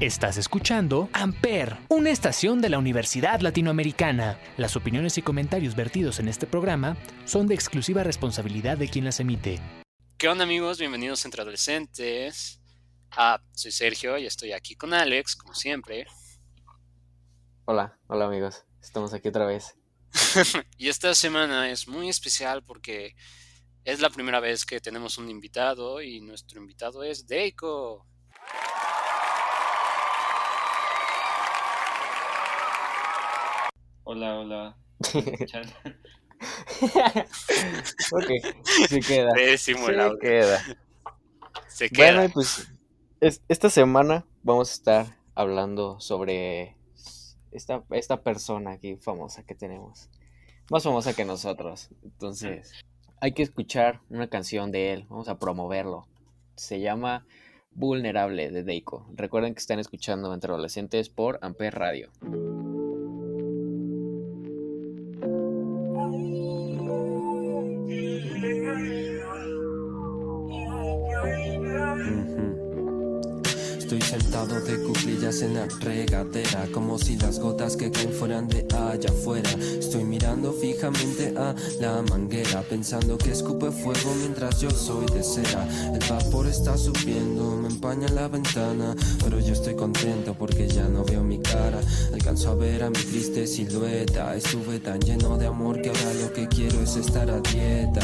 Estás escuchando Amper, una estación de la Universidad Latinoamericana. Las opiniones y comentarios vertidos en este programa son de exclusiva responsabilidad de quien las emite. ¿Qué onda amigos? Bienvenidos entre adolescentes. Ah, soy Sergio y estoy aquí con Alex, como siempre. Hola, hola amigos. Estamos aquí otra vez. y esta semana es muy especial porque es la primera vez que tenemos un invitado y nuestro invitado es Deiko. Hola, hola. ok, se queda. se queda. Se queda. Bueno, pues esta semana vamos a estar hablando sobre esta, esta persona aquí famosa que tenemos. Más famosa que nosotros. Entonces, hay que escuchar una canción de él. Vamos a promoverlo. Se llama Vulnerable de Deiko. Recuerden que están escuchando entre adolescentes por Amper Radio. De cuclillas en la regadera Como si las gotas que caen fueran de allá afuera. Estoy mirando fijamente a la manguera Pensando que escupe fuego mientras yo soy de cera. El vapor está subiendo, me empaña la ventana Pero yo estoy contento porque ya no veo mi cara. Alcanzo a ver a mi triste silueta Estuve tan lleno de amor que ahora lo que quiero es estar a dieta.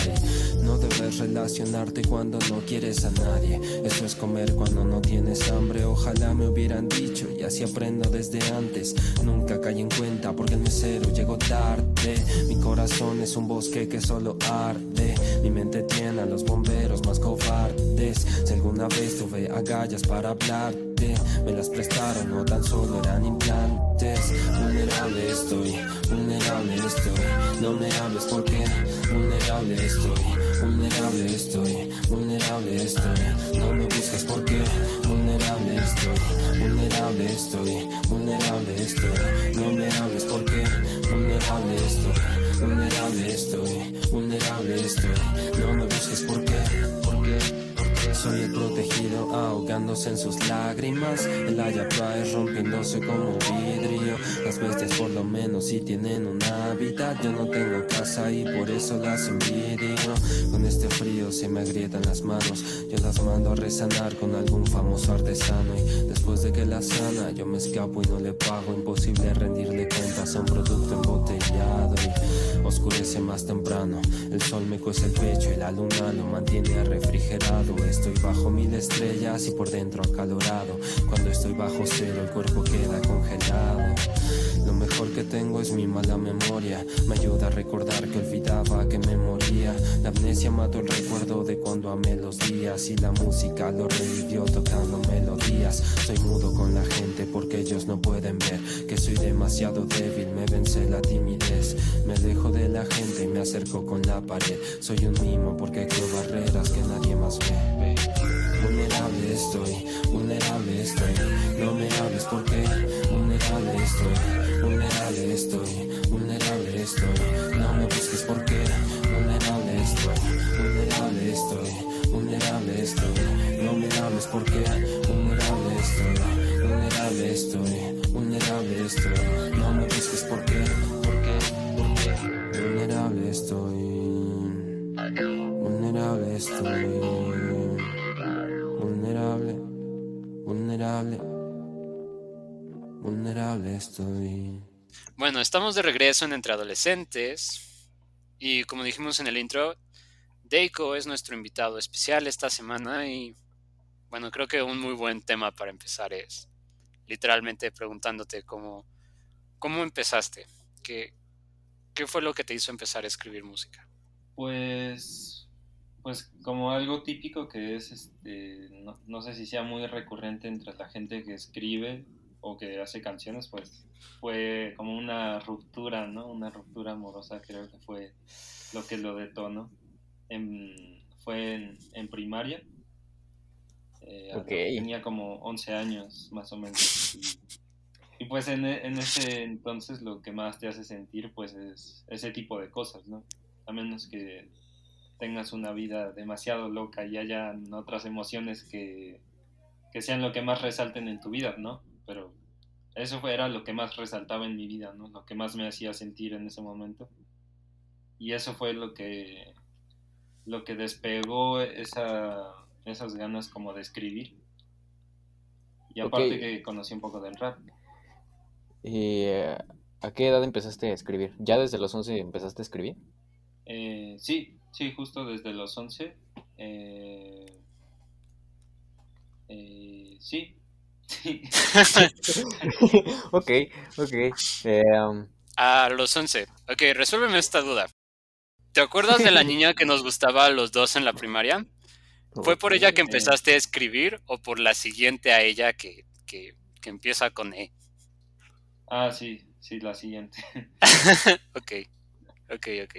No debes relacionarte cuando no quieres a nadie. Eso es comer cuando no tienes hambre Ojalá me hubieran dicho y así aprendo desde antes. Nunca caí en cuenta porque el mesero llegó tarde. Mi corazón es un bosque que solo arde. Mi mente tiene a los bomberos más cobardes. Si alguna vez tuve agallas para hablarte, me las prestaron, no tan solo eran implantes. Vulnerable estoy, vulnerable estoy. No me hables porque vulnerable estoy, vulnerable estoy, vulnerable estoy. No me busques porque vulnerable estoy, vulnerable estoy, vulnerable estoy. No me hables porque vulnerable estoy, vulnerable estoy, vulnerable estoy. No me busques porque, porque soy el protegido ahogándose en sus lágrimas. El Ayaprae rompiéndose como vidrio. Las bestias por lo menos si tienen un hábitat. Yo no tengo casa y por eso las envidio. Con este frío se me agrietan las manos. Yo las mando a resanar con algún famoso artesano. Y después de que la sana, yo me escapo y no le pago. Imposible rendirle cuentas a un producto embotellado. Y oscurece más temprano. El sol me cuece el pecho y la luna lo mantiene refrigerado. Estoy bajo mil estrellas y por dentro acalorado. Cuando estoy bajo cero el cuerpo queda congelado. Lo mejor que tengo es mi mala memoria. Me ayuda a recordar que olvidaba que me moría. La amnesia mató el recuerdo de cuando amé los días y la música lo revivió tocando melodías. Soy mudo con la gente porque ellos no pueden ver que soy demasiado débil. Me vence la timidez. Me alejo de la gente y me acerco con la pared. Soy un mimo porque creo barreras que nadie más ve. Vulnerable estoy, vulnerable estoy. No me hables porque vulnerable estoy, vulnerable estoy, vulnerable estoy. No me busques porque vulnerable estoy, vulnerable estoy, vulnerable estoy. No me hables porque vulnerable estoy, vulnerable estoy, vulnerable estoy. Estoy. Bueno, estamos de regreso en Entre Adolescentes y como dijimos en el intro, Deiko es nuestro invitado especial esta semana y bueno, creo que un muy buen tema para empezar es literalmente preguntándote cómo, cómo empezaste, qué, qué fue lo que te hizo empezar a escribir música. Pues pues como algo típico que es, este, no, sé si sea muy recurrente entre la gente que escribe o que hace canciones, pues fue como una ruptura, ¿no? Una ruptura amorosa creo que fue lo que lo detonó. fue en, primaria. Eh, tenía como 11 años más o menos. Y, pues en, en, ese entonces lo que más te hace sentir pues es ese tipo de cosas, ¿no? A menos que tengas una vida demasiado loca y haya otras emociones que, que sean lo que más resalten en tu vida, ¿no? Eso fue, era lo que más resaltaba en mi vida, ¿no? Lo que más me hacía sentir en ese momento. Y eso fue lo que, lo que despegó esa, esas ganas como de escribir. Y aparte que conocí un poco del rap. ¿Y eh, a qué edad empezaste a escribir? ¿Ya desde los 11 empezaste a escribir? Eh, sí, sí, justo desde los 11. eh, eh, sí, sí. ok, ok. Eh, um, A los 11. Ok, resuélveme esta duda. ¿Te acuerdas de la niña que nos gustaba a los dos en la primaria? ¿Fue por ella que empezaste a escribir o por la siguiente a ella que, que, que empieza con E? Ah, sí, sí, la siguiente. ok, ok, ok.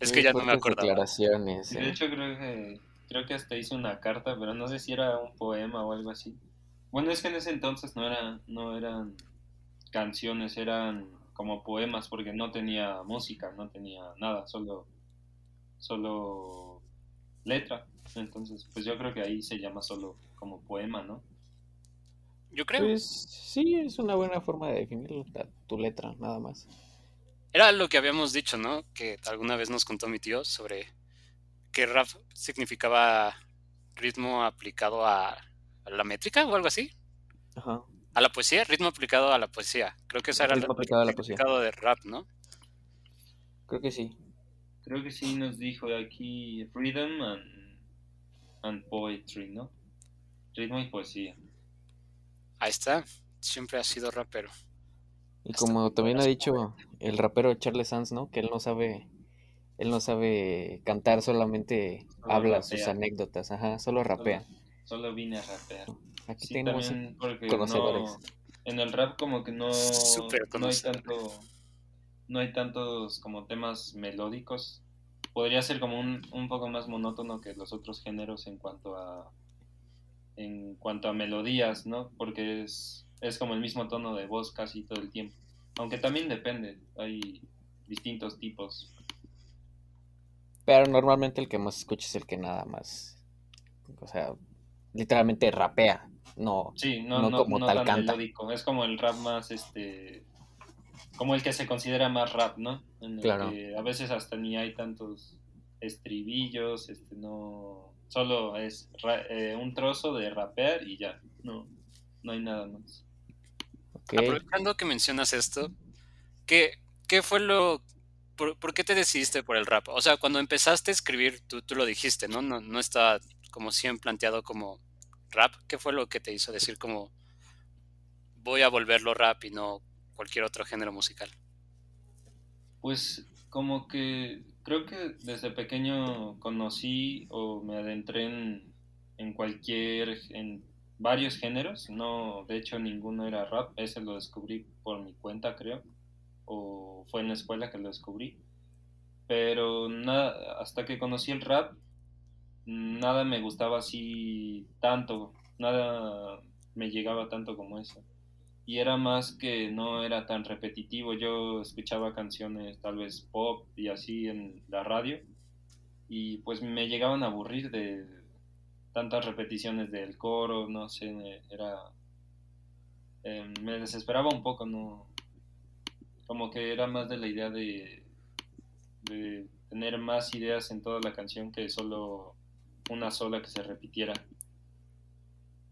Es que ya no me acordaba. declaraciones, De eh. hecho, creo que, creo que hasta hice una carta, pero no sé si era un poema o algo así. Bueno, es que en ese entonces no, era, no eran canciones, eran como poemas, porque no tenía música, no tenía nada, solo, solo letra. Entonces, pues yo creo que ahí se llama solo como poema, ¿no? Yo creo. Pues sí, es una buena forma de definirlo, la- tu letra, nada más. Era lo que habíamos dicho, ¿no? Que alguna vez nos contó mi tío sobre que rap significaba ritmo aplicado a, a la métrica o algo así. Ajá. A la poesía, ritmo aplicado a la poesía. Creo que ese era el Ritmo aplicado a la poesía. significado de rap, ¿no? Creo que sí. Creo que sí nos dijo aquí rhythm and, and poetry, ¿no? Ritmo y poesía. Ahí está. Siempre ha sido rapero. Y Hasta como también ha dicho el rapero Charles Sanz, ¿no? Que él no sabe, él no sabe cantar, solamente Solo habla sus anécdotas, ajá, solo rapea. Solo vine a rapear. Aquí Sí, tenemos también porque conocedores. no- en el rap como que no, Súper no hay tanto no hay tantos como temas melódicos. Podría ser como un, un poco más monótono que los otros géneros en cuanto a en cuanto a melodías, ¿no? Porque es, es como el mismo tono de voz casi todo el tiempo. Aunque también depende, hay distintos tipos. Pero normalmente el que más escucha es el que nada más, o sea, literalmente rapea, no, Sí, no, No no, como no tal tan canta. melódico. Es como el rap más, este, como el que se considera más rap, ¿no? En el Claro. que a veces hasta ni hay tantos estribillos, este, no, solo es ra- eh, un trozo de rapear y ya, no, no hay nada más. Aprovechando que mencionas esto, ¿qué, qué fue lo... Por, por qué te decidiste por el rap? O sea, cuando empezaste a escribir, tú, tú lo dijiste, ¿no? ¿no? No estaba como siempre planteado como rap. ¿Qué fue lo que te hizo decir como voy a volverlo rap y no cualquier otro género musical? Pues como que creo que desde pequeño conocí o me adentré en, en cualquier, en varios géneros, no, de hecho ninguno era rap, ese lo descubrí por mi cuenta creo, o fue en la escuela que lo descubrí, pero nada, hasta que conocí el rap, nada me gustaba así tanto, nada me llegaba tanto como eso y era más que no era tan repetitivo. Yo escuchaba canciones tal vez pop y así en la radio y pues me llegaban a aburrir de tantas repeticiones del coro, no sé, era eh, me desesperaba un poco, no como que era más de la idea de, de tener más ideas en toda la canción que solo una sola que se repitiera.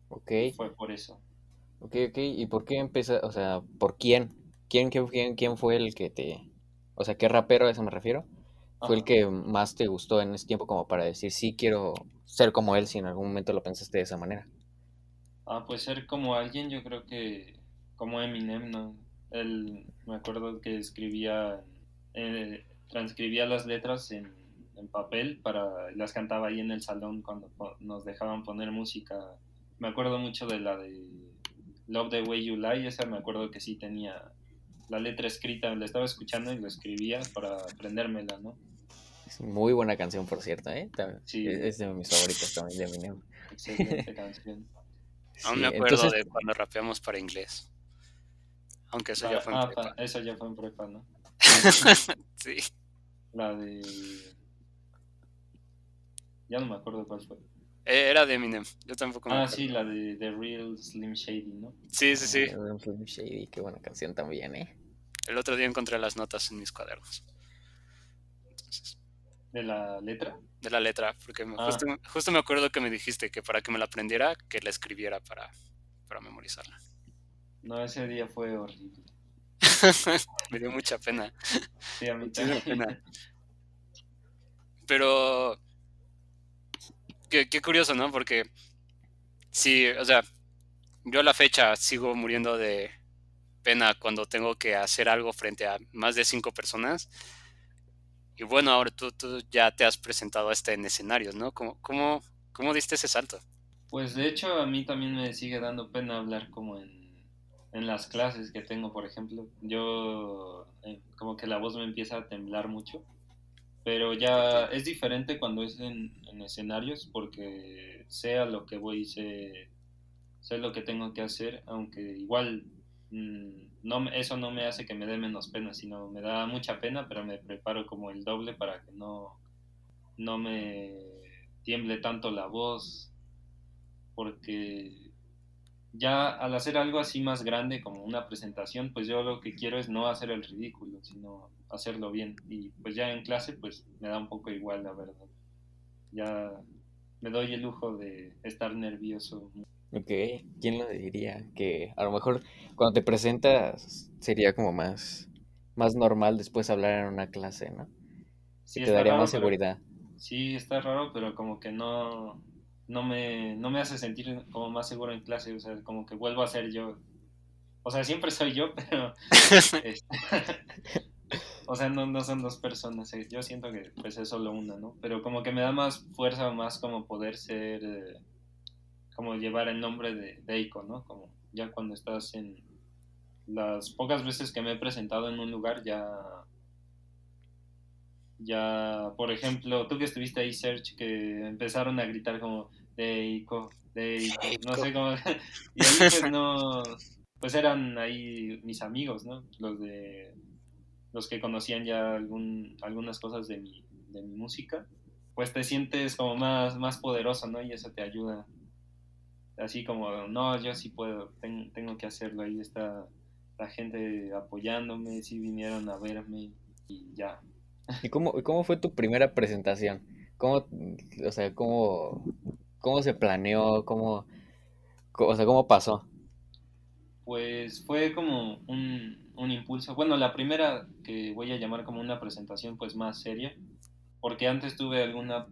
Ok, Fue por eso. ok, ok. ¿Y por qué empezaste, o sea, por quién? ¿Quién, quién, quién, quién fue el que te, o sea, qué rapero a eso me refiero? Fue el que más te gustó en ese tiempo como para decir, sí, quiero ser como él, si en algún momento lo pensaste de esa manera. Ah, pues ser como alguien, yo creo que como Eminem, ¿no? Él, me acuerdo que escribía, eh, transcribía las letras en, en papel para, las cantaba ahí en el salón cuando po- nos dejaban poner música. Me acuerdo mucho de la de Love the Way You Lie, esa me acuerdo que sí tenía la letra escrita, la estaba escuchando y lo escribía para aprendérmela, ¿no? Es muy buena canción, por cierto, ¿eh? También- Sí. Es de mis favoritos también de Eminem. Excelente canción. Aún Sí, me acuerdo entonces, de cuando rapeamos para inglés. Aunque eso ya Ah, fue en ah, prepa. pa- eso ya fue en prepa, ¿no? Sí. La de. Ya no me acuerdo cuál fue. Eh, Era de Eminem. Yo tampoco me Ah, acuerdo. sí, la de The Real Slim Shady, ¿no? Sí, sí, sí. Ah, Slim Shady, qué buena canción también, ¿eh? El otro día encontré las notas en mis cuadernos. Entonces, De la letra. de la letra, porque me- Ah. justo, justo me acuerdo que me dijiste que para que me la aprendiera, que la escribiera para, para memorizarla. No, ese día fue horrible. me dio mucha pena. Sí, a mí también. pena. Pero qué, curioso, ¿no? Porque sí, o sea, yo a la fecha sigo muriendo de pena cuando tengo que hacer algo frente a más de cinco personas. Y bueno, ahora tú, tú ya te has presentado hasta en escenarios, ¿no? ¿Cómo, cómo, cómo diste ese salto? Pues de hecho a mí también me sigue dando pena hablar como en, en las clases que tengo, por ejemplo. Yo eh, como que la voz me empieza a temblar mucho, pero ya es diferente cuando es en, en escenarios porque sé a lo que voy, sé, sé lo que tengo que hacer, aunque igual mm, no, me- eso no me hace que me dé menos pena, sino me da mucha pena, pero me preparo como el doble para que no, no me tiemble tanto la voz porque ya al hacer algo así más grande como una presentación, pues yo lo que quiero es no hacer el ridículo, sino hacerlo bien. Y pues ya en clase, pues me da un poco igual, la verdad. Ya me doy el lujo de estar nervioso. Ok, ¿quién lo diría? Que a lo mejor cuando te presentas sería como más, más normal después hablar en una clase, ¿no? Sí, Te daría raro, más pero- seguridad. sí, está raro, pero como que no, no, me, no me hace sentir como más seguro en clase, o sea, como que vuelvo a ser yo. O sea, siempre soy yo, pero... este, o sea, no, no son dos personas, eh, yo siento que pues es solo una, ¿no? Pero como que me da más fuerza, más como poder ser, eh, como llevar el nombre de Deiko, ¿no? Como ya cuando estás en... Las pocas veces que me he presentado en un lugar ya ya, por ejemplo, tú que estuviste ahí, Serge, que empezaron a gritar como Deiko, Deiko, no sé cómo. Y ahí pues no, pues eran ahí mis amigos, ¿no? Los de los que conocían ya algún, algunas cosas de mi, de mi música. Pues te sientes como más, más poderoso, ¿no? Y eso te ayuda. Así como, no, yo sí puedo, ten- tengo que hacerlo. Ahí está la gente apoyándome, sí vinieron a verme y ya. ¿Y cómo, cómo fue tu primera presentación? ¿Cómo, o sea, cómo, cómo se planeó? ¿Cómo, o sea, cómo pasó? Pues fue como un, un impulso. Bueno, la primera que voy a llamar como una presentación pues más seria, porque antes tuve alguna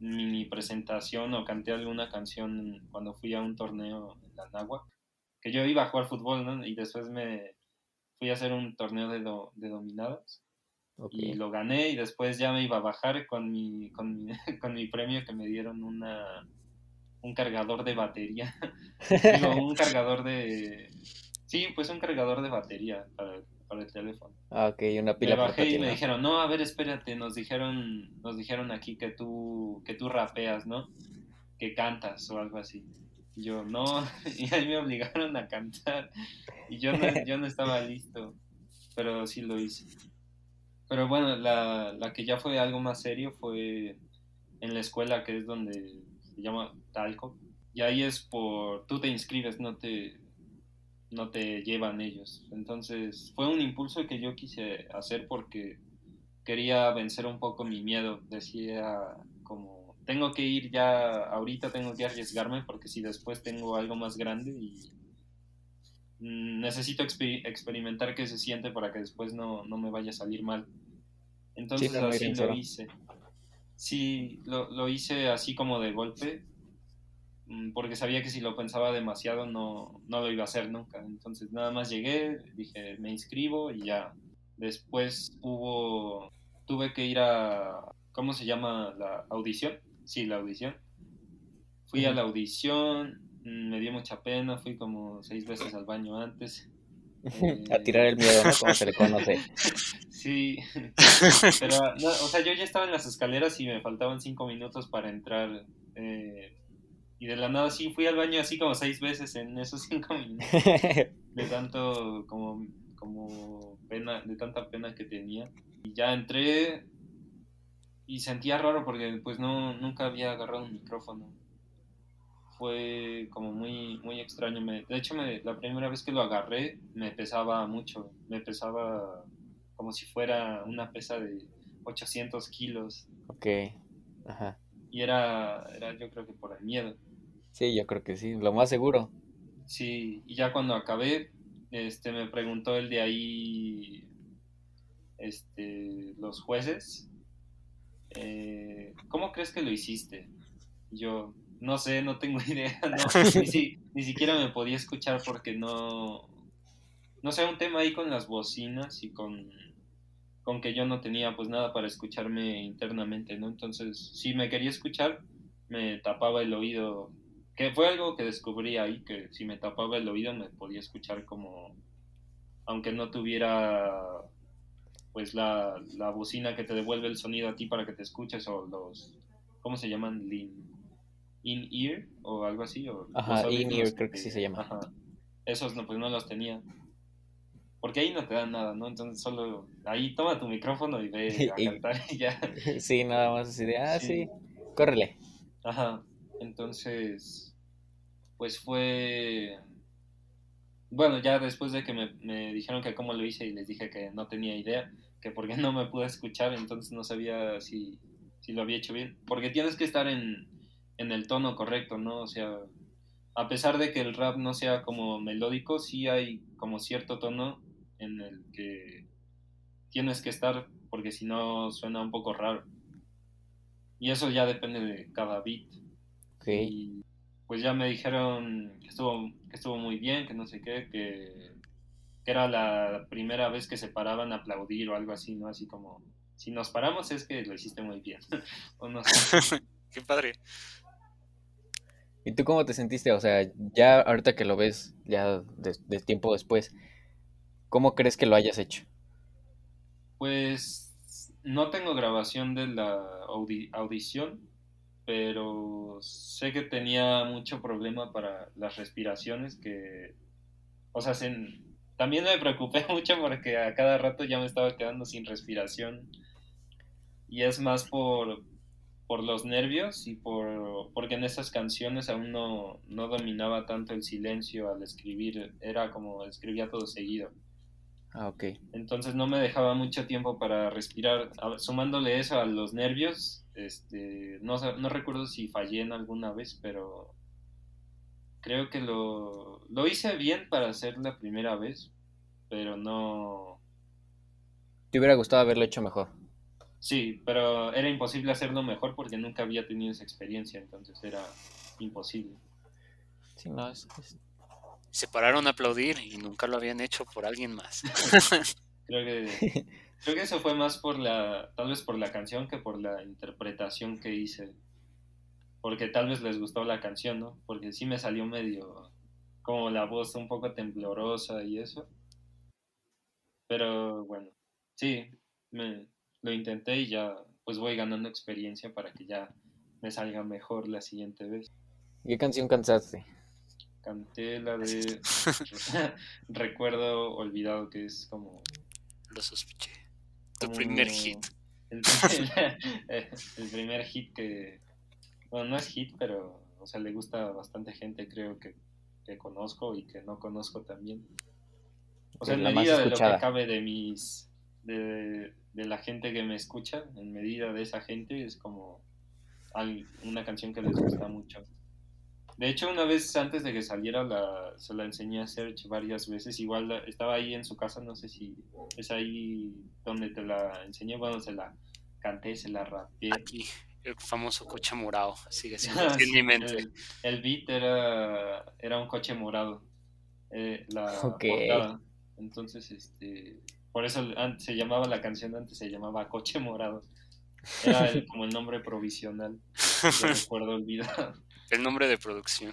mini presentación o canté alguna canción cuando fui a un torneo en la Nahua, que yo iba a jugar fútbol, ¿no? Y después me fui a hacer un torneo de, do- de dominadas Y lo gané y después ya me iba a bajar con mi, con mi, con mi premio que me dieron una, un cargador de batería. Digo, un cargador de... Sí, pues un cargador de batería para, para el teléfono. Ah, ok, una Me pila bajé y me ¿no? dijeron, no, a ver, espérate, nos dijeron, nos dijeron aquí que tú, que tú rapeas, ¿no? Que cantas o algo así. Y yo, no, y ahí me obligaron a cantar. Y yo no, yo no estaba listo, pero sí lo hice. Pero bueno, la, la que ya fue algo más serio fue en la escuela que es donde se llama Talco. Y ahí es por, tú te inscribes, no te, no te llevan ellos. Entonces fue un impulso que yo quise hacer porque quería vencer un poco mi miedo. Decía como, tengo que ir ya, ahorita tengo que arriesgarme porque si después tengo algo más grande y necesito exper- experimentar qué se siente para que después no, no me vaya a salir mal. Entonces así lo hice. Sí, lo, lo hice así como de golpe, mm, porque sabía que si lo pensaba demasiado no, no lo iba a hacer nunca. Entonces nada más llegué, dije, me inscribo y ya. Después hubo, tuve que ir a, ¿cómo se llama? La audición. Sí, la audición. Fui a la audición, mm, me dio mucha pena, fui como seis veces al baño antes. A tirar el miedo, ¿no? Como se le conoce. Sí, pero no, o sea, yo ya estaba en las escaleras y me faltaban cinco minutos para entrar. eh, y de la nada sí fui al baño así como seis veces en esos cinco minutos. De tanto como, como pena, de tanta pena que tenía. Y ya entré y sentía raro porque pues no, nunca había agarrado un micrófono. Fue como muy, muy extraño. Me, de hecho, me, la primera vez que lo agarré me pesaba mucho. Me pesaba como si fuera una pesa de 800 kilos. Ok. Ajá. Y era, era yo creo que por el miedo. Sí, yo creo que sí, lo más seguro. Sí, y ya cuando acabé, este, me preguntó el de ahí, este, los jueces, eh, ¿cómo crees que lo hiciste? Yo, no sé, no tengo idea, no, ni, si- ni siquiera me podía escuchar porque no, no sé, un tema ahí con las bocinas y con, con que yo no tenía pues nada para escucharme internamente, ¿no? Entonces, si me quería escuchar, me tapaba el oído, que fue algo que descubrí ahí, que si me tapaba el oído me podía escuchar como, aunque no tuviera pues la, la bocina que te devuelve el sonido a ti para que te escuches o los, ¿cómo se llaman? Lin- In-ear o algo así. O Ajá, in-ear creo que sí se llama. Ajá. Esos no, pues no los tenía. Porque ahí no te dan nada, ¿no? Entonces solo ahí toma tu micrófono y ve a cantar y ya. Sí, nada más así de, ah, sí, Sí. córrele. Ajá. Entonces, pues fue... Bueno, ya después de que me, me dijeron que cómo lo hice y les dije que no tenía idea, que porque no me pude escuchar, entonces no sabía si, si lo había hecho bien. Porque tienes que estar en, en el tono correcto, ¿no? O sea, a pesar de que el rap no sea como melódico, sí hay como cierto tono en el que tienes que estar, porque si no suena un poco raro. Y eso ya depende de cada beat. Ok. Y pues ya me dijeron que estuvo, que estuvo muy bien, que no sé qué, que, que era la primera vez que se paraban a aplaudir o algo así, ¿no? Así como, si nos paramos es que lo hiciste muy bien. o no sé. Qué padre. ¿Y tú cómo te sentiste? O sea, ya ahorita que lo ves, ya de, tiempo después, ¿cómo crees que lo hayas hecho? Pues no tengo grabación de la audi- audición, pero sé que tenía mucho problema para las respiraciones, que, o sea, se- también me preocupé mucho porque a cada rato ya me estaba quedando sin respiración. Y es más por, por los nervios y por, porque en esas canciones aún no, no dominaba tanto el silencio al escribir, era como escribía todo seguido. Ah, ok. Entonces no me dejaba mucho tiempo para respirar. Sumándole eso a los nervios, este, no, no recuerdo si fallé en alguna vez, pero creo que lo, lo hice bien para hacer la primera vez, pero no... ¿Te hubiera gustado haberlo hecho mejor? Sí, pero era imposible hacerlo mejor porque nunca había tenido esa experiencia, entonces era imposible. Sí, no, es, es- Se pararon a aplaudir y nunca lo habían hecho por alguien más. Creo que, creo que eso fue más por la, tal vez por la canción que por la interpretación que hice. Porque tal vez les gustó la canción, ¿no? Porque sí me salió medio como la voz un poco temblorosa y eso. Pero bueno, sí, me, lo intenté y ya pues voy ganando experiencia para que ya me salga mejor la siguiente vez. ¿Qué canción cantaste? Canté la de Recuerdo Olvidado, que es como Lo sospeché. Tu como primer hit. El, el primer hit que, bueno, no es hit, pero, o sea, le gusta a bastante gente, creo que, que conozco y que no conozco también. O sea, en medida de lo que cabe de mis, de, de la gente que me escucha, en medida de esa gente, es como una canción que les gusta mucho. De hecho, una vez antes de que saliera, la, se la enseñé a Serge varias veces. Igual la- estaba ahí en su casa, no sé si es ahí donde te la enseñé. Bueno, se la canté, se la rapeé. Aquí, el famoso coche morado. Sigue siendo así en mi mente. El, el beat era, era un coche morado. eh, la Ok. portada. Entonces, este, por eso se llamaba la canción antes, se llamaba Coche Morado. Era el- como el nombre provisional. Yo recuerdo olvidado. El nombre de producción.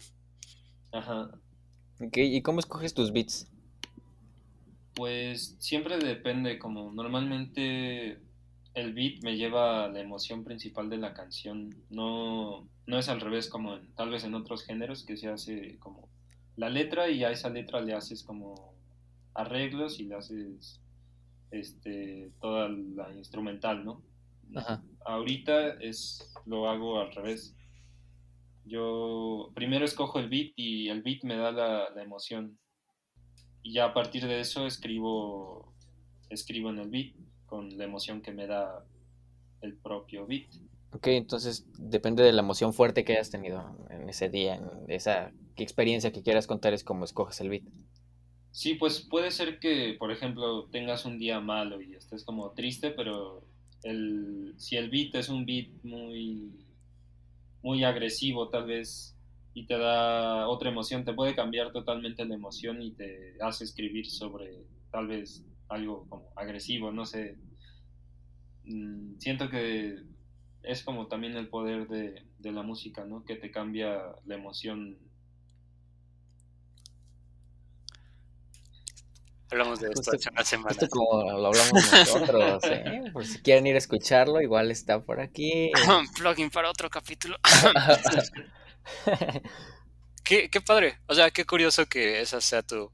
Ajá. Ok, ¿y cómo escoges tus beats? Pues siempre depende, como normalmente el beat me lleva a la emoción principal de la canción, no, no es al revés como en- tal vez en otros géneros que se hace como la letra y a esa letra le haces como arreglos y le haces este toda la instrumental, ¿no? Ajá. Ahorita es lo hago al revés. Yo primero escojo el beat y el beat me da la, la emoción. Y ya a partir de eso escribo, escribo en el beat con la emoción que me da el propio beat. Ok, entonces depende de la emoción fuerte que hayas tenido en ese día, en esa experiencia que quieras contar es como escoges el beat. Sí, pues puede ser que, por ejemplo, tengas un día malo y estés como triste, pero el, si el beat es un beat muy, muy agresivo tal vez y te da otra emoción, te puede cambiar totalmente la emoción y te hace escribir sobre tal vez algo como agresivo, no sé. Mm, siento que es como también el poder de, de la música, ¿no? Que te cambia la emoción Hablamos de esto hace una semana. Esto como lo hablamos nosotros, ¿eh? Por si quieren ir a escucharlo, igual está por aquí. Plugin para otro capítulo. qué, qué, padre. O sea, qué curioso que esa sea tu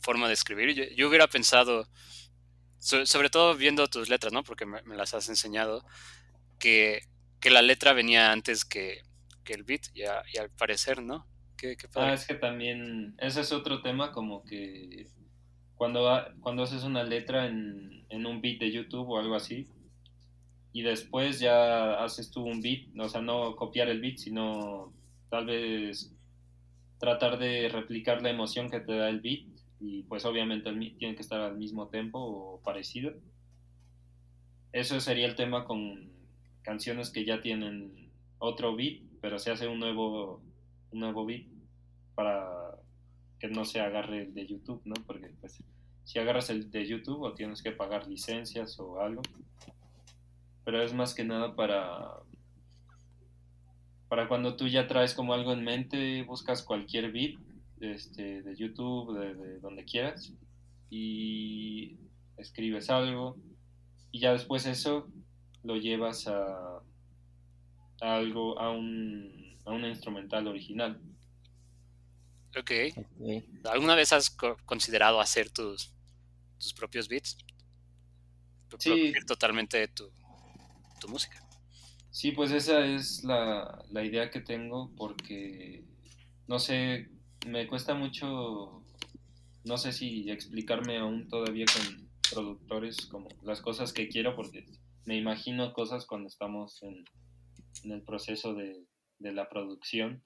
forma de escribir. Yo, yo hubiera pensado, so, sobre todo viendo tus letras, ¿no? Porque me, me las has enseñado, que, que, la letra venía antes que, que el beat, y, a, y, al parecer, ¿no? Qué, qué padre. Ah, es que también, ese es otro tema como que cuando, cuando haces una letra en, en, un beat de YouTube o algo así, y después ya haces tú un beat, o sea, no copiar el beat, sino tal vez tratar de replicar la emoción que te da el beat, y pues obviamente el, tiene que estar al mismo tempo o parecido. Eso sería el tema con canciones que ya tienen otro beat, pero se hace un nuevo, un nuevo beat para que no se agarre el de YouTube, ¿no? Porque pues si agarras el de YouTube o tienes que pagar licencias o algo. Pero es más que nada para para cuando tú ya traes como algo en mente, buscas cualquier beat este, de YouTube, de, de donde quieras, y escribes algo, y ya después eso lo llevas a, a algo, a un, a un instrumental original. Ok. ¿Alguna vez has considerado hacer tus, tus propios beats? Sí. totalmente tu, tu, música. Sí, pues esa es la, la, idea que tengo porque, no sé, me cuesta mucho, no sé si explicarme aún todavía con productores como las cosas que quiero porque me imagino cosas cuando estamos en, en el proceso de, de la producción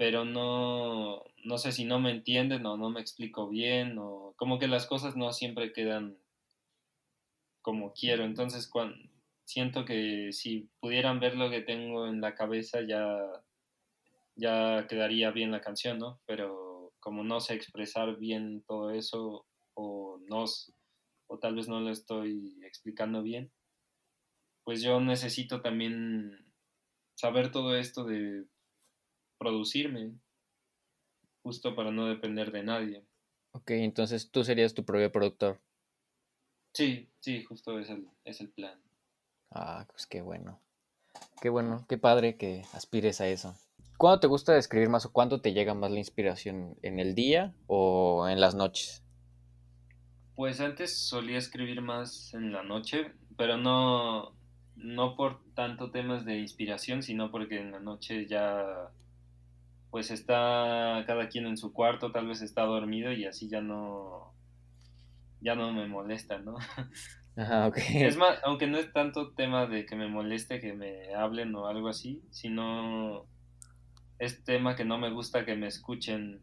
pero no, no sé si no me entienden o no me explico bien, o como que las cosas no siempre quedan como quiero. Entonces, cuando, siento que si pudieran ver lo que tengo en la cabeza, ya, ya quedaría bien la canción, ¿no? Pero como no sé expresar bien todo eso, o, no, o tal vez no lo estoy explicando bien, pues yo necesito también saber todo esto de producirme, justo para no depender de nadie. Ok, entonces tú serías tu propio productor. Sí, sí, justo es el, es el plan. Ah, pues qué bueno. Qué bueno, qué padre que aspires a eso. ¿Cuándo te gusta escribir más o cuándo te llega más la inspiración? ¿En el día o en las noches? Pues antes solía escribir más en la noche, pero no, no por tanto temas de inspiración, sino porque en la noche ya pues está cada quien en su cuarto, tal vez está dormido y así ya no, ya no me molesta, ¿no? Ajá, ok. Es más, aunque no es tanto tema de que me moleste que me hablen o algo así, sino es tema que no me gusta que me escuchen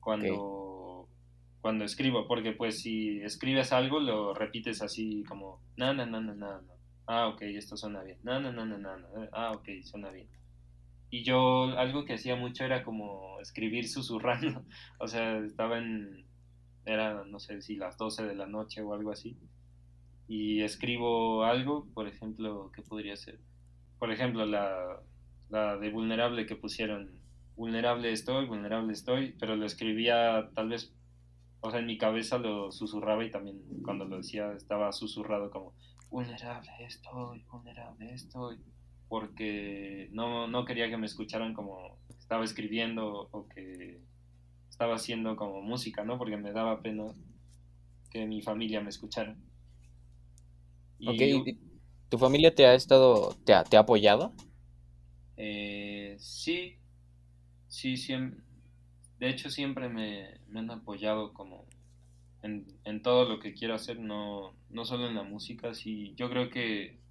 cuando, okay. cuando escribo, porque pues si escribes algo lo repites así como, na, na, na, na, na, ah, ok, esto suena bien, na, na, na, na, na, ah, ok, suena bien y yo algo que hacía mucho era como escribir susurrando, o sea, estaba en, era, no sé si las 12 de la noche o algo así, y escribo algo, por ejemplo, ¿qué podría ser? Por ejemplo, la, la de vulnerable que pusieron, vulnerable estoy, vulnerable estoy, pero lo escribía tal vez, o sea, en mi cabeza lo susurraba y también cuando lo decía estaba susurrado como, vulnerable estoy, vulnerable estoy porque no, no, quería que me escucharan como estaba escribiendo o que estaba haciendo como música, ¿no? Porque me daba pena que mi familia me escuchara. Y ok, ¿tu familia te ha estado, te ha, te ha apoyado? Eh, sí, sí, siempre, de hecho siempre me, me han apoyado como en, en, todo lo que quiero hacer, no, no solo en la música, sí, yo creo que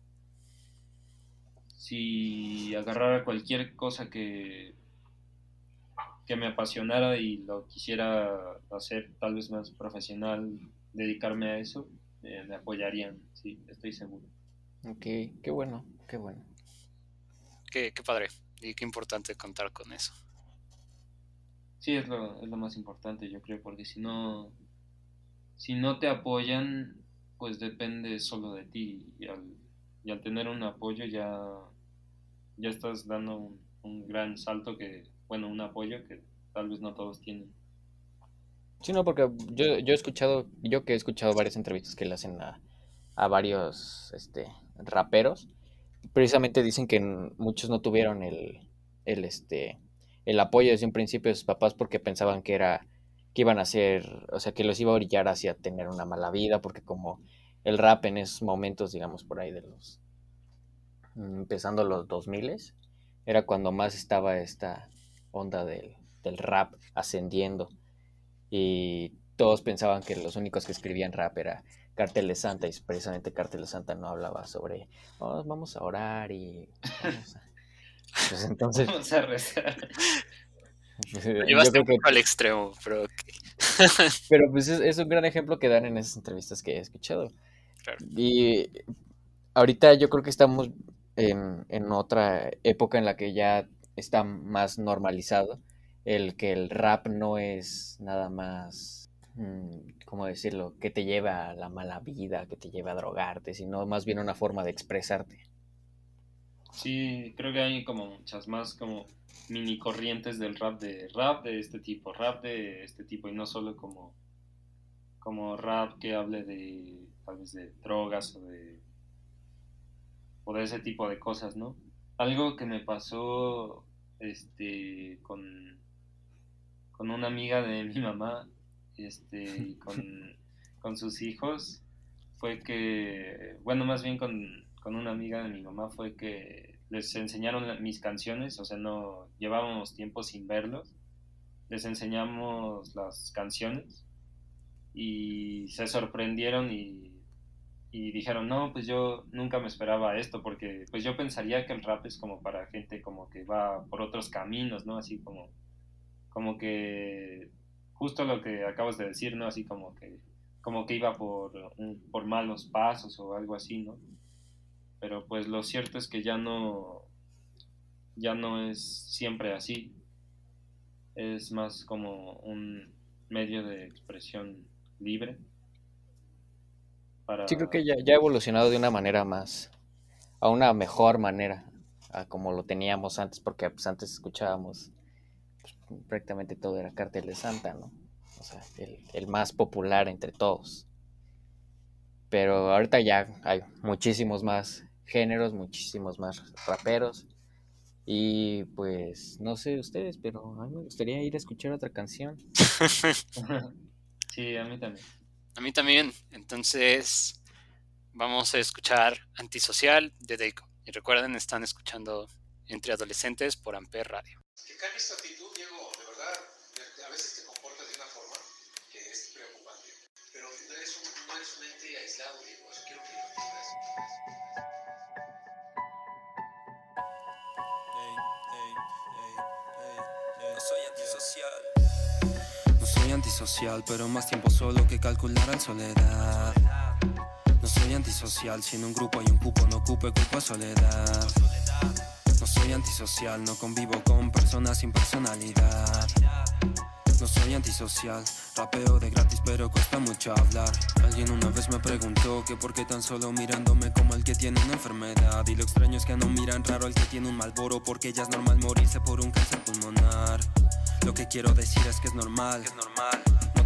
si agarrara cualquier cosa que, que me apasionara y lo quisiera hacer tal vez más profesional, dedicarme a eso, eh, me apoyarían, sí, estoy seguro. Ok, qué bueno, qué bueno. Qué, qué padre y qué importante contar con eso. Sí, es lo, es lo más importante, yo creo, porque si no, si no te apoyan, pues depende solo de ti. Y al, y al tener un apoyo ya, ya estás dando un, gran salto que, bueno, un apoyo que tal vez no todos tienen. Sí, no, porque yo, yo he escuchado, yo que he escuchado varias entrevistas que le hacen a, a varios este, raperos, precisamente dicen que muchos no tuvieron el, el este el apoyo desde un principio de sus papás porque pensaban que era que iban a ser, o sea, que los iba a orillar hacia tener una mala vida, porque como el rap en esos momentos, digamos, por ahí de los, mm, empezando los 2000, era cuando más estaba esta onda del, del rap ascendiendo y todos pensaban que los únicos que escribían rap era Cartel de Santa y precisamente Cartel de Santa no hablaba sobre oh, vamos a orar y vamos a... Pues entonces Vamos a rezar. pues, llevaste un que poco al extremo, pero. Pero pues es, es un gran ejemplo que dan en esas entrevistas que he escuchado. Claro. Y ahorita yo creo que estamos en, en otra época en la que ya está más normalizado el que el rap no es nada más, mm, ¿cómo decirlo?, que te lleva a la mala vida, que te lleva a drogarte, sino más bien una forma de expresarte. Sí, creo que hay como muchas más como mini corrientes del rap de rap de este tipo, rap de este tipo y no solo como como rap que hable de tal vez de drogas o de o de ese tipo de cosas, ¿no? Algo que me pasó este con con una amiga de mi mamá, este y con, con sus hijos fue que bueno, más bien con con una amiga de mi mamá fue que les enseñaron mis canciones, o sea, no llevábamos tiempo sin verlos, les enseñamos las canciones y se sorprendieron y, y, dijeron, no, pues yo nunca me esperaba esto, porque pues yo pensaría que el rap es como para gente como que va por otros caminos, ¿no? Así como, como que justo lo que acabas de decir, ¿no? Así como que, como que iba por, por malos pasos o algo así, ¿no? pero pues lo cierto es que ya no ya no es siempre así es más como un medio de expresión libre para... Sí, creo que ya, ya ha evolucionado de una manera más, a una mejor manera, a como lo teníamos antes, porque pues, antes escuchábamos pues, prácticamente todo era Cartel de Santa, ¿no? O sea, el, el más popular entre todos. Pero ahorita ya hay muchísimos más géneros, muchísimos más raperos. Y pues no sé ustedes, pero a mí me gustaría ir a escuchar otra canción. sí, a mí también. A mí también. Entonces vamos a escuchar Antisocial de Deiko. Y recuerden, están escuchando Entre Adolescentes por Amper Radio. Que cambies tu actitud, Diego, de verdad. A veces te comportas de una forma que es preocupante. Pero no eres un, no eres un ente aislado, Diego. Eso quiero que lo entiendas. Antisocial, pero más tiempo solo que calcular en soledad. No soy antisocial, si en un grupo hay un cupo, no ocupe cupo soledad. No soy antisocial, no convivo con personas sin personalidad. No soy antisocial, rapeo de gratis pero cuesta mucho hablar. Alguien una vez me preguntó que por qué tan solo mirándome como el que tiene una enfermedad. Y lo extraño es que no miran raro el que tiene un malboro porque ya es normal morirse por un cáncer pulmonar. Lo que quiero decir es que es normal,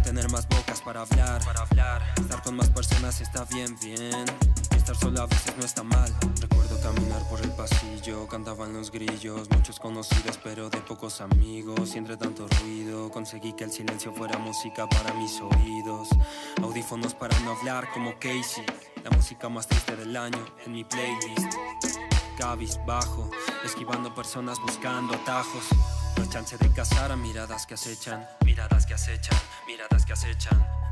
tener más bocas para hablar, para. Estar con más personas está bien, bien. Estar solo a veces no está mal. Recuerdo caminar por el pasillo, cantaban los grillos, muchos conocidos pero de pocos amigos. Y entre tanto ruido conseguí que el silencio fuera música para mis oídos. Audífonos para no hablar como Casey, la música más triste del año en mi playlist. cabizbajo, esquivando personas buscando atajos. No hay chance de cazar a miradas que acechan,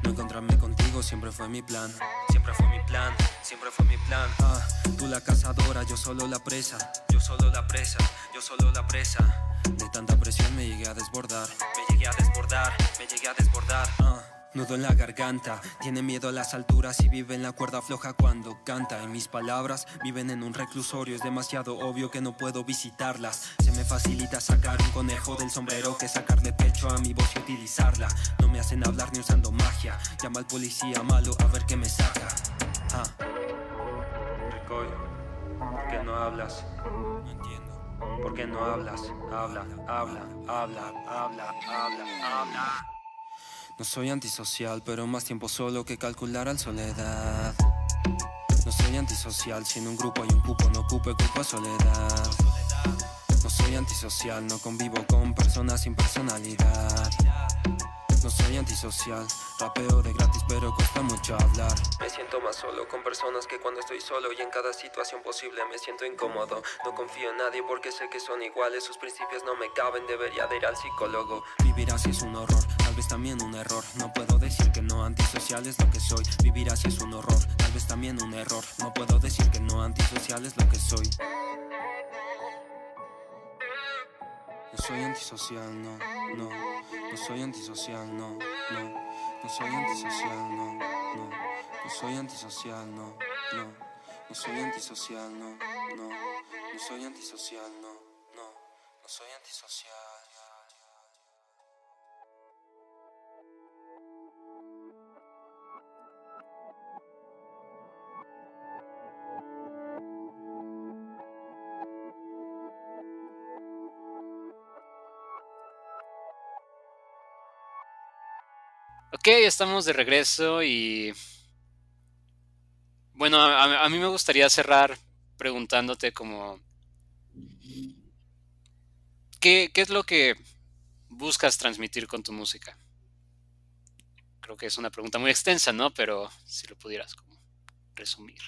No encontrarme contigo siempre fue mi plan, siempre fue mi plan, siempre fue mi plan. Ah, tú la cazadora, yo solo la presa, yo solo la presa, yo solo la presa. De tanta presión me llegué a desbordar, me llegué a desbordar, me llegué a desbordar. Ah. Nudo en la garganta, tiene miedo a las alturas y vive en la cuerda floja cuando canta. Y mis palabras viven en un reclusorio, es demasiado obvio que no puedo visitarlas. Se me facilita sacar un conejo del sombrero que sacarle pecho a mi voz y utilizarla. No me hacen hablar ni usando magia. Llama al policía malo a ver qué me saca. Ah. ¿por qué no hablas? No entiendo. ¿Por qué no hablas? Habla, habla, habla, habla, habla, habla. No soy antisocial, pero más tiempo solo que calcular al soledad. No soy antisocial, si en un grupo hay un cupo, no ocupe cupo a soledad. No soy antisocial, no convivo con personas sin personalidad. No soy antisocial, rapeo de gratis pero cuesta mucho hablar. Me siento más solo con personas que cuando estoy solo y en cada situación posible me siento incómodo. No confío en nadie porque sé que son iguales, sus principios no me caben, debería de ir al psicólogo. Vivir así es un horror, tal vez también un error. No puedo decir que no antisocial es lo que soy. Vivir así es un horror, tal vez también un error. No puedo decir que no antisocial es lo que soy. No soy antisocial, no, no. No soy antisocial, no, no. No soy antisocial, no, no. No soy antisocial, no, no. No soy antisocial, no, no. No soy antisocial, no, no. No soy antisocial. Ok, estamos de regreso y... Bueno, a, mí me gustaría cerrar preguntándote como... ¿Qué, ¿Qué es lo que buscas transmitir con tu música? Creo que es una pregunta muy extensa, ¿no? Pero si lo pudieras como resumir.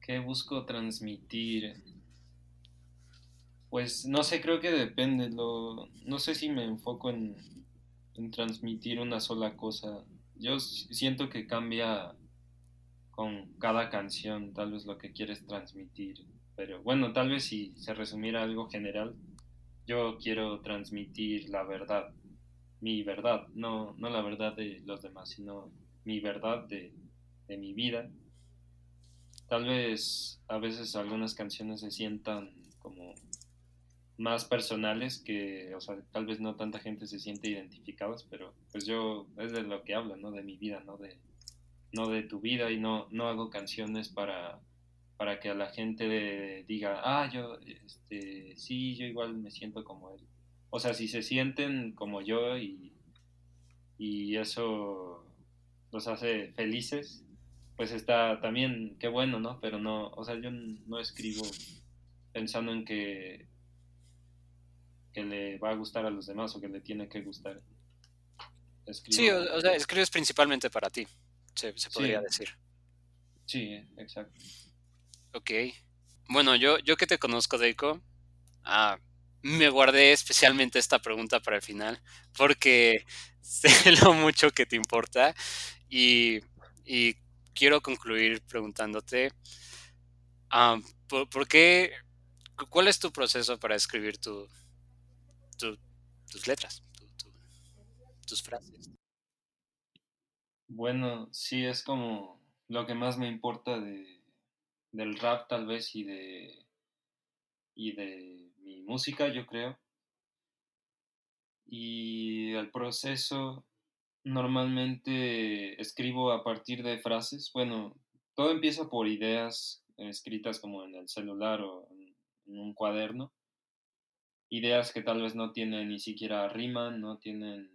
¿Qué busco transmitir? Pues no sé, creo que depende. Lo, no sé si me enfoco en, en transmitir una sola cosa. Yo siento que cambia con cada canción, tal vez lo que quieres transmitir. Pero bueno, tal vez si se resumiera algo general, yo quiero transmitir la verdad, mi verdad, no, no la verdad de los demás, sino mi verdad de, de mi vida. Tal vez a veces algunas canciones se sientan como más personales que, o sea, tal vez no tanta gente se siente identificados, pero pues yo es de lo que hablo, ¿no? De mi vida, ¿no? De, no de tu vida y no, no hago canciones para, para que a la gente de- diga, ah, yo, este, sí, yo igual me siento como él. O sea, si se sienten como yo y, y eso los hace felices, pues está también, qué bueno, ¿no? Pero no, o sea, yo no escribo pensando en que que le va a gustar a los demás o que le tiene que gustar. Escribo- Sí, o, o sea, escribes principalmente para ti, se, se podría Sí. decir. Sí, exacto. Ok. Bueno, yo, yo que te conozco, Deiko, ah, me guardé especialmente esta pregunta para el final, porque sé lo mucho que te importa y, y quiero concluir preguntándote, ah, ¿por, por qué, cu- cuál es tu proceso para escribir tu, tu- tus letras, tu- tu- tus frases? Bueno, sí, es como lo que más me importa de, del rap tal vez y de, y de mi música, yo creo. Y el proceso normalmente escribo a partir de frases. Bueno, todo empieza por ideas escritas como en el celular o en un cuaderno. Ideas que tal vez no tienen ni siquiera rima, no tienen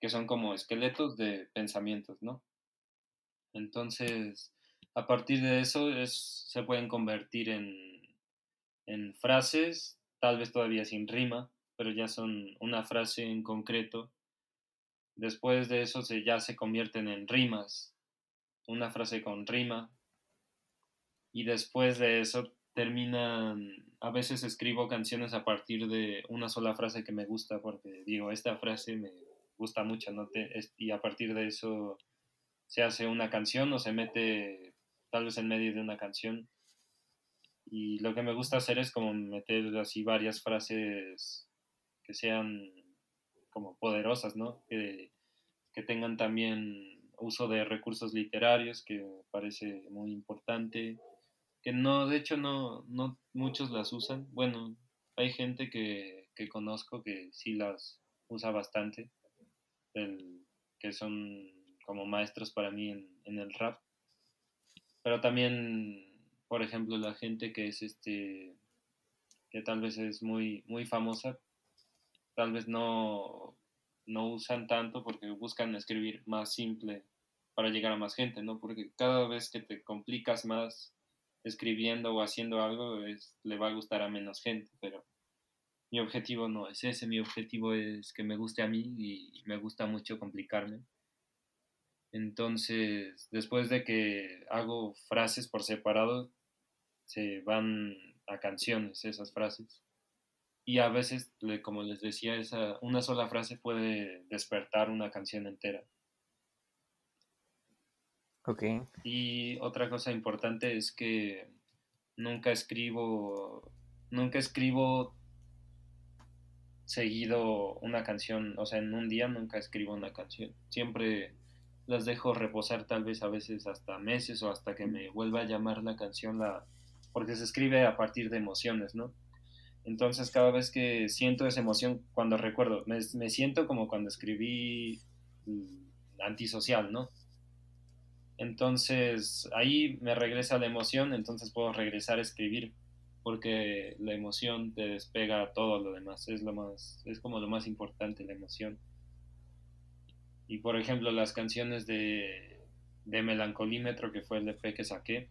que son como esqueletos de pensamientos, ¿no? Entonces, a partir de eso es, se pueden convertir en, en frases, tal vez todavía sin rima, pero ya son una frase en concreto. Después de eso se, ya se convierten en rimas, una frase con rima. Y después de eso terminan, a veces escribo canciones a partir de una sola frase que me gusta, porque digo, esta frase me gusta mucho, ¿no? Te- y a partir de eso se hace una canción o se mete tal vez en medio de una canción. Y lo que me gusta hacer es como meter así varias frases que sean como poderosas, ¿no? Que, que tengan también uso de recursos literarios, que parece muy importante. Que no, de hecho, no, no muchos las usan. Bueno, hay gente que, que conozco que sí las usa bastante, que son como maestros para mí en, en el rap. Pero también, por ejemplo, la gente que es este, que tal vez es muy, muy famosa, tal vez no, no usan tanto porque buscan escribir más simple para llegar a más gente, ¿no? Porque cada vez que te complicas más escribiendo o haciendo algo, es, le va a gustar a menos gente, pero mi objetivo no es ese, mi objetivo es que me guste a mí y me gusta mucho complicarme. Entonces, después de que hago frases por separado, se van a canciones esas frases. Y a veces, como les decía, esa, una sola frase puede despertar una canción entera. Ok. Y otra cosa importante es que nunca escribo, nunca escribo seguido una canción, o sea, en un día nunca escribo una canción. Siempre las dejo reposar tal vez a veces hasta meses o hasta que me vuelva a llamar la canción, la, porque se escribe a partir de emociones, ¿no? Entonces cada vez que siento esa emoción, cuando recuerdo, me, me siento como cuando escribí mm, Antisocial, ¿no? Entonces ahí me regresa la emoción, entonces puedo regresar a escribir, porque la emoción te despega todo lo demás, es lo más, es como lo más importante la emoción. Y por ejemplo las canciones de, de Melancolímetro, que fue el EP que saqué,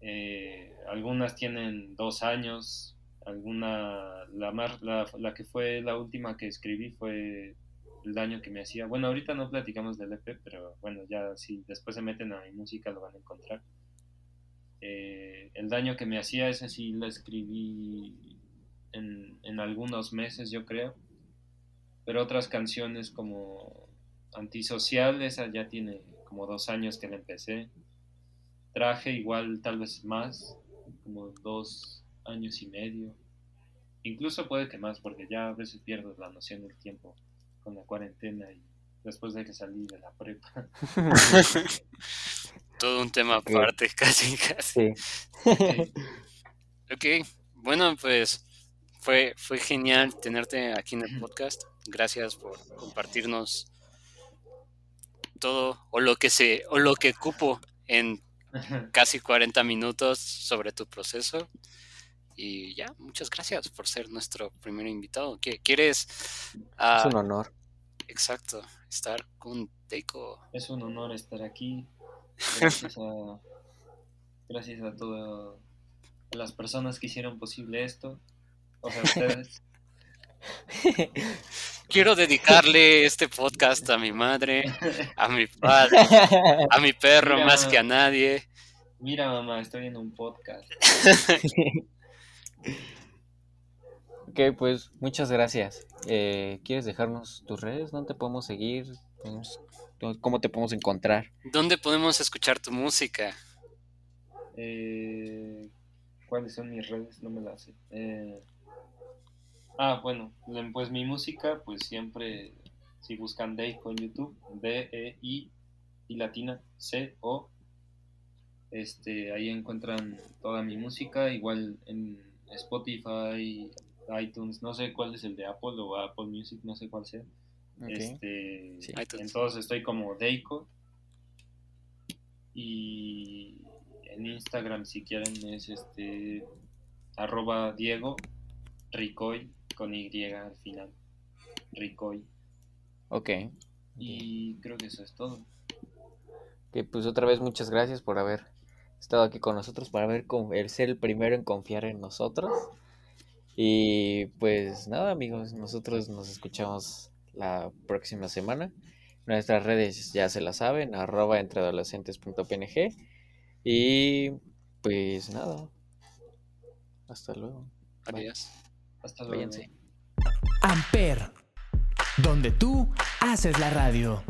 eh, algunas tienen dos años, alguna, la, la, la que fue la última que escribí fue el daño que me hacía. Bueno, ahorita no platicamos del EP, pero bueno, ya si después se meten a mi música lo van a encontrar. Eh, el daño que me hacía, ese sí lo escribí en, en algunos meses, yo creo. Pero otras canciones como Antisocial, esa ya tiene como dos años que la empecé. Traje igual tal vez más, como dos años y medio. Incluso puede que más, porque ya a veces pierdo la noción del tiempo con la cuarentena y después de que salí de la prepa. Todo un tema aparte, casi, casi. Sí. Ok, bueno, pues fue, fue genial tenerte aquí en el podcast. Gracias por compartirnos todo o lo que se o lo que cupo en casi 40 minutos sobre tu proceso. Y ya, muchas gracias por ser nuestro primer invitado. ¿Qué- ¿Quieres? ah, Es un honor. Exacto, estar con Deiko. Es un honor estar aquí. Gracias a, gracias a todas las personas que hicieron posible esto. O sea, ustedes. Quiero dedicarle este podcast a mi madre, a mi padre, a mi perro Mira. más que a nadie. Mira, mamá, estoy en un podcast. Ok, pues muchas gracias. Eh, ¿Quieres dejarnos tus redes? ¿Dónde te podemos seguir? ¿Cómo te podemos encontrar? ¿Dónde podemos escuchar tu música? Eh, ¿Cuáles son mis redes? No me las sé. Eh, ah, bueno, pues mi música, pues siempre, si buscan Deiko en YouTube, D-E-I y latina C-O, este, ahí encuentran toda mi música, igual en Spotify, iTunes, no sé cuál es el de Apple o Apple Music, no sé cuál sea. Este, Sí. entonces estoy como Deiko. Y en Instagram, si quieren, es este arroba Diego Ricoy con Y al final. Ricoy. Ok. Y creo que eso es todo. Que pues otra vez muchas gracias por haber estado aquí con nosotros, por haber con- el ser el primero en confiar en nosotros. Y pues nada, amigos, nosotros nos escuchamos la próxima semana. Nuestras redes ya se las saben, arroba entreadolescentes.png. Y pues nada, Hasta luego. Bye. Adiós. Hasta luego. Váyanse. Amper, donde tú haces la radio.